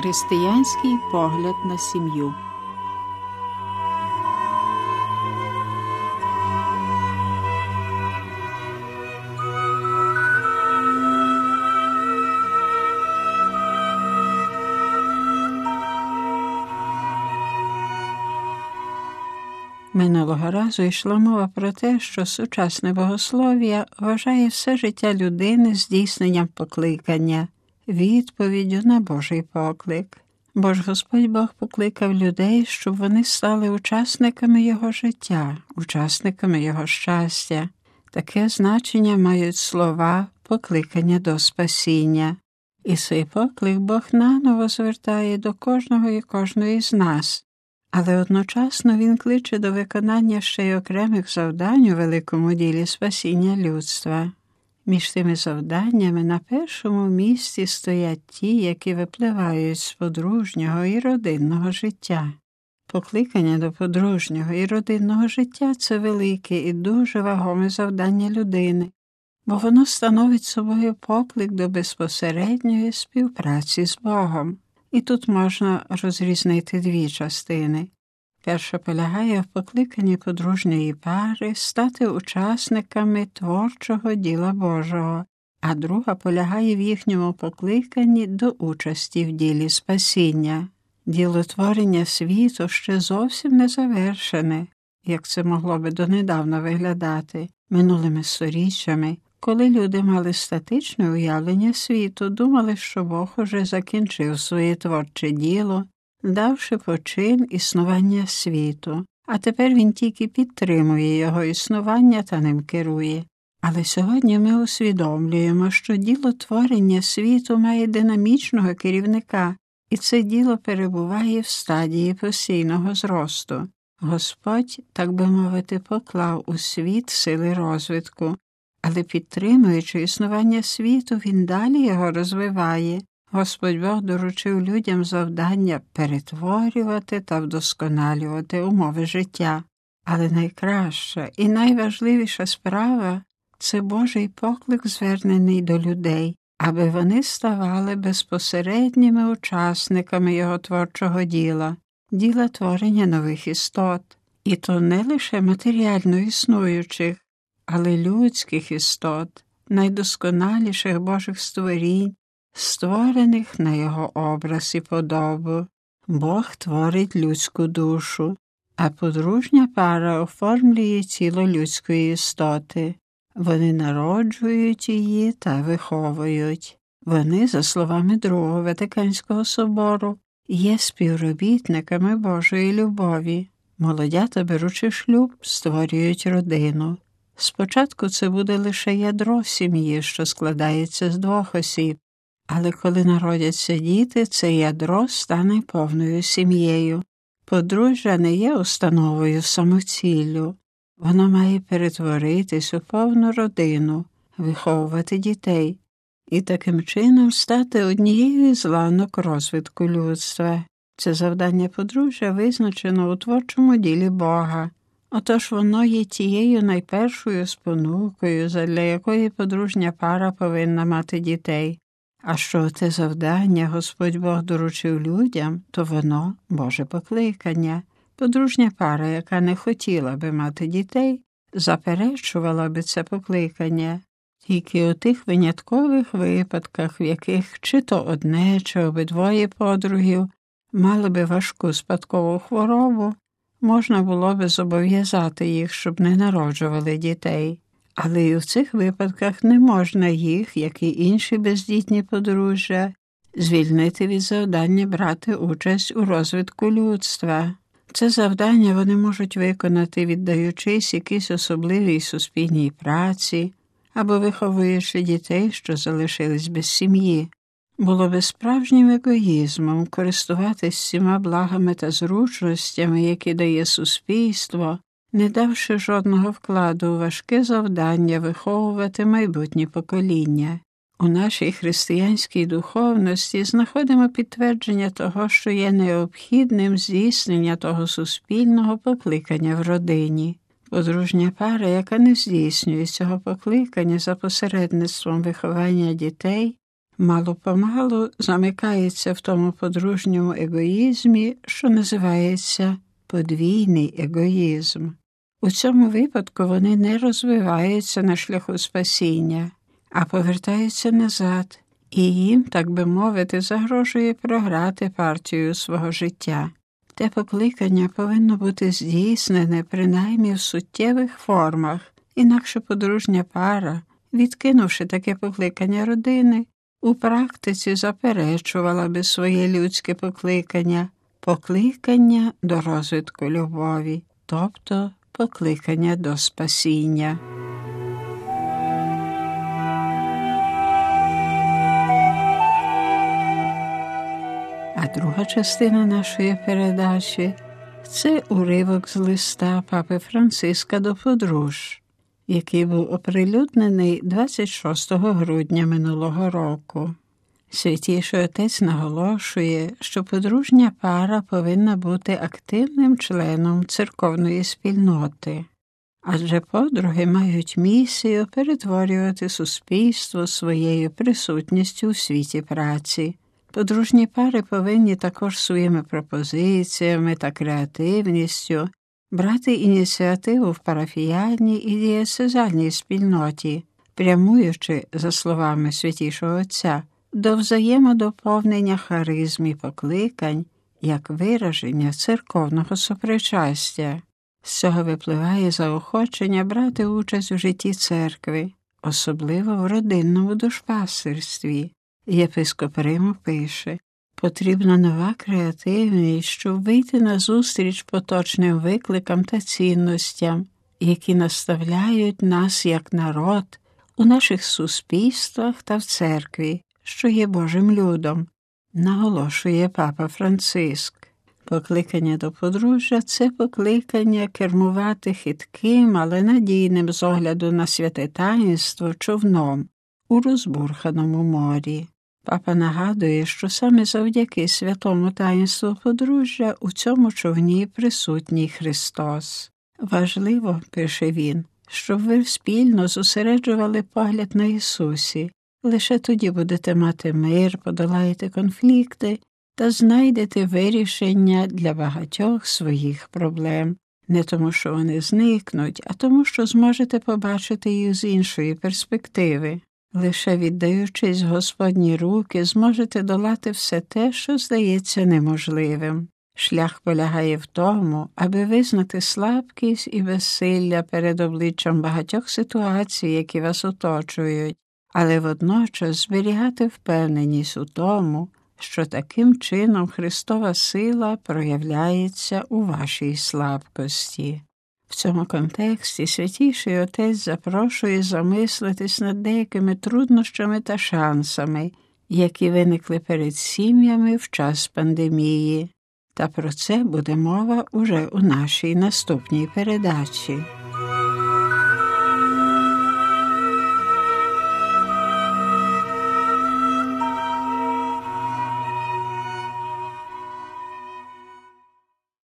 Християнський погляд на сім'ю. Минулого разу йшла мова про те, що сучасне богослов'я вважає все життя людини здійсненням покликання, відповіддю на Божий поклик. Бо ж Господь Бог покликав людей, щоб вони стали учасниками Його життя, учасниками Його щастя. Таке значення мають слова покликання до спасіння. І цей поклик Бог наново звертає до кожного і кожної з нас але одночасно він кличе до виконання ще й окремих завдань у великому ділі спасіння людства. Між тими завданнями на першому місці стоять ті, які випливають з подружнього і родинного життя. Покликання до подружнього і родинного життя це велике і дуже вагоме завдання людини, бо воно становить собою поклик до безпосередньої співпраці з Богом. І тут можна розрізнити дві частини. Перша полягає в покликанні подружньої пари стати учасниками творчого діла Божого, а друга полягає в їхньому покликанні до участі в ділі спасіння. Діло творення світу ще зовсім не завершене, як це могло би донедавна виглядати минулими сторіччями, коли люди мали статичне уявлення світу, думали, що Бог уже закінчив своє творче діло, давши почин існування світу, а тепер він тільки підтримує його існування та ним керує. Але сьогодні ми усвідомлюємо, що діло творення світу має динамічного керівника, і це діло перебуває в стадії постійного зросту. Господь, так би мовити, поклав у світ сили розвитку, але підтримуючи існування світу, він далі його розвиває. Господь Бог доручив людям завдання перетворювати та вдосконалювати умови життя. Але найкраща і найважливіша справа це Божий поклик, звернений до людей, аби вони ставали безпосередніми учасниками його творчого діла, діла творення нових істот, і то не лише матеріально існуючих, але людських істот, найдосконаліших Божих створінь, створених на його образ і подобу. Бог творить людську душу, а подружня пара оформлює тіло людської істоти. Вони народжують її та виховують. Вони, за словами Другого Ватиканського собору, є співробітниками Божої любові. Молодята, беручи шлюб, створюють родину. Спочатку це буде лише ядро сім'ї, що складається з двох осіб, але коли народяться діти, це ядро стане повною сім'єю. Подружжя не є установою самоціллю, воно має перетворитись у повну родину, виховувати дітей і таким чином стати однією з ланок розвитку людства. Це завдання подружжя визначено у творчому ділі Бога. Отож воно є тією найпершою спонукою, задля якої подружня пара повинна мати дітей. А що те завдання Господь Бог доручив людям, то воно Боже покликання. Подружня пара, яка не хотіла би мати дітей, заперечувала би це покликання. Тільки у тих виняткових випадках, в яких чи то одне, чи обидвоє подругів мали би важку спадкову хворобу, можна було би зобов'язати їх, щоб не народжували дітей, але і в цих випадках не можна їх, як і інші бездітні подружжя, звільнити від завдання брати участь у розвитку людства. Це завдання вони можуть виконати, віддаючись якійсь особливій суспільній праці або виховуючи дітей, що залишились без сім'ї. Було би справжнім егоїзмом користуватись всіма благами та зручностями, які дає суспільство, не давши жодного вкладу у важке завдання виховувати майбутнє покоління. У нашій християнській духовності знаходимо підтвердження того, що є необхідним здійснення того суспільного покликання в родині. Подружня пара, яка не здійснює цього покликання за посередництвом виховання дітей, мало помалу замикається в тому подружньому егоїзмі, що називається подвійний егоїзм. У цьому випадку вони не розвиваються на шляху спасіння, а повертаються назад, і їм, так би мовити, загрожує програти партію свого життя. Те покликання повинно бути здійснене принаймні в суттєвих формах, інакше подружня пара, відкинувши таке покликання родини, у практиці заперечувала би своє людське покликання, покликання до розвитку любові, тобто покликання до спасіння. А друга частина нашої передачі це уривок з листа папи Франциска до подруж, який був оприлюднений 26 грудня минулого року. Святіший отець наголошує, що подружня пара повинна бути активним членом церковної спільноти, адже подруги мають місію перетворювати суспільство своєю присутністю у світі праці. Подружні пари повинні також своїми пропозиціями та креативністю брати ініціативу в парафіяльній і дієсезальній спільноті, прямуючи, за словами святішого Отця, до взаємодоповнення харизм і покликань як вираження церковного сопричастя. З цього випливає заохочення брати участь у житті церкви, особливо в родинному душпасерстві. Єпископ Риму пише потрібна нова креативність, щоб вийти на зустріч поточним викликам та цінностям, які наставляють нас як народ у наших суспільствах та в церкві, що є Божим людом, наголошує папа Франциск. Покликання до подружжя це покликання кермувати хитким, але надійним з огляду на святе таїнство човном у розбурханому морі. Папа нагадує, що саме завдяки святому таїнству подружжя у цьому човні присутній Христос. Важливо, пише він, щоб ви спільно зосереджували погляд на Ісусі, лише тоді будете мати мир, подолаєте конфлікти та знайдете вирішення для багатьох своїх проблем, не тому, що вони зникнуть, а тому, що зможете побачити їх з іншої перспективи. Лише віддаючись Господні руки, зможете долати все те, що здається неможливим. Шлях полягає в тому, аби визнати слабкість і безсилля перед обличчям багатьох ситуацій, які вас оточують, але водночас зберігати впевненість у тому, що таким чином Христова сила проявляється у вашій слабкості. В цьому контексті святіший отець запрошує замислитись над деякими труднощами та шансами, які виникли перед сім'ями в час пандемії. Та про це буде мова уже у нашій наступній передачі.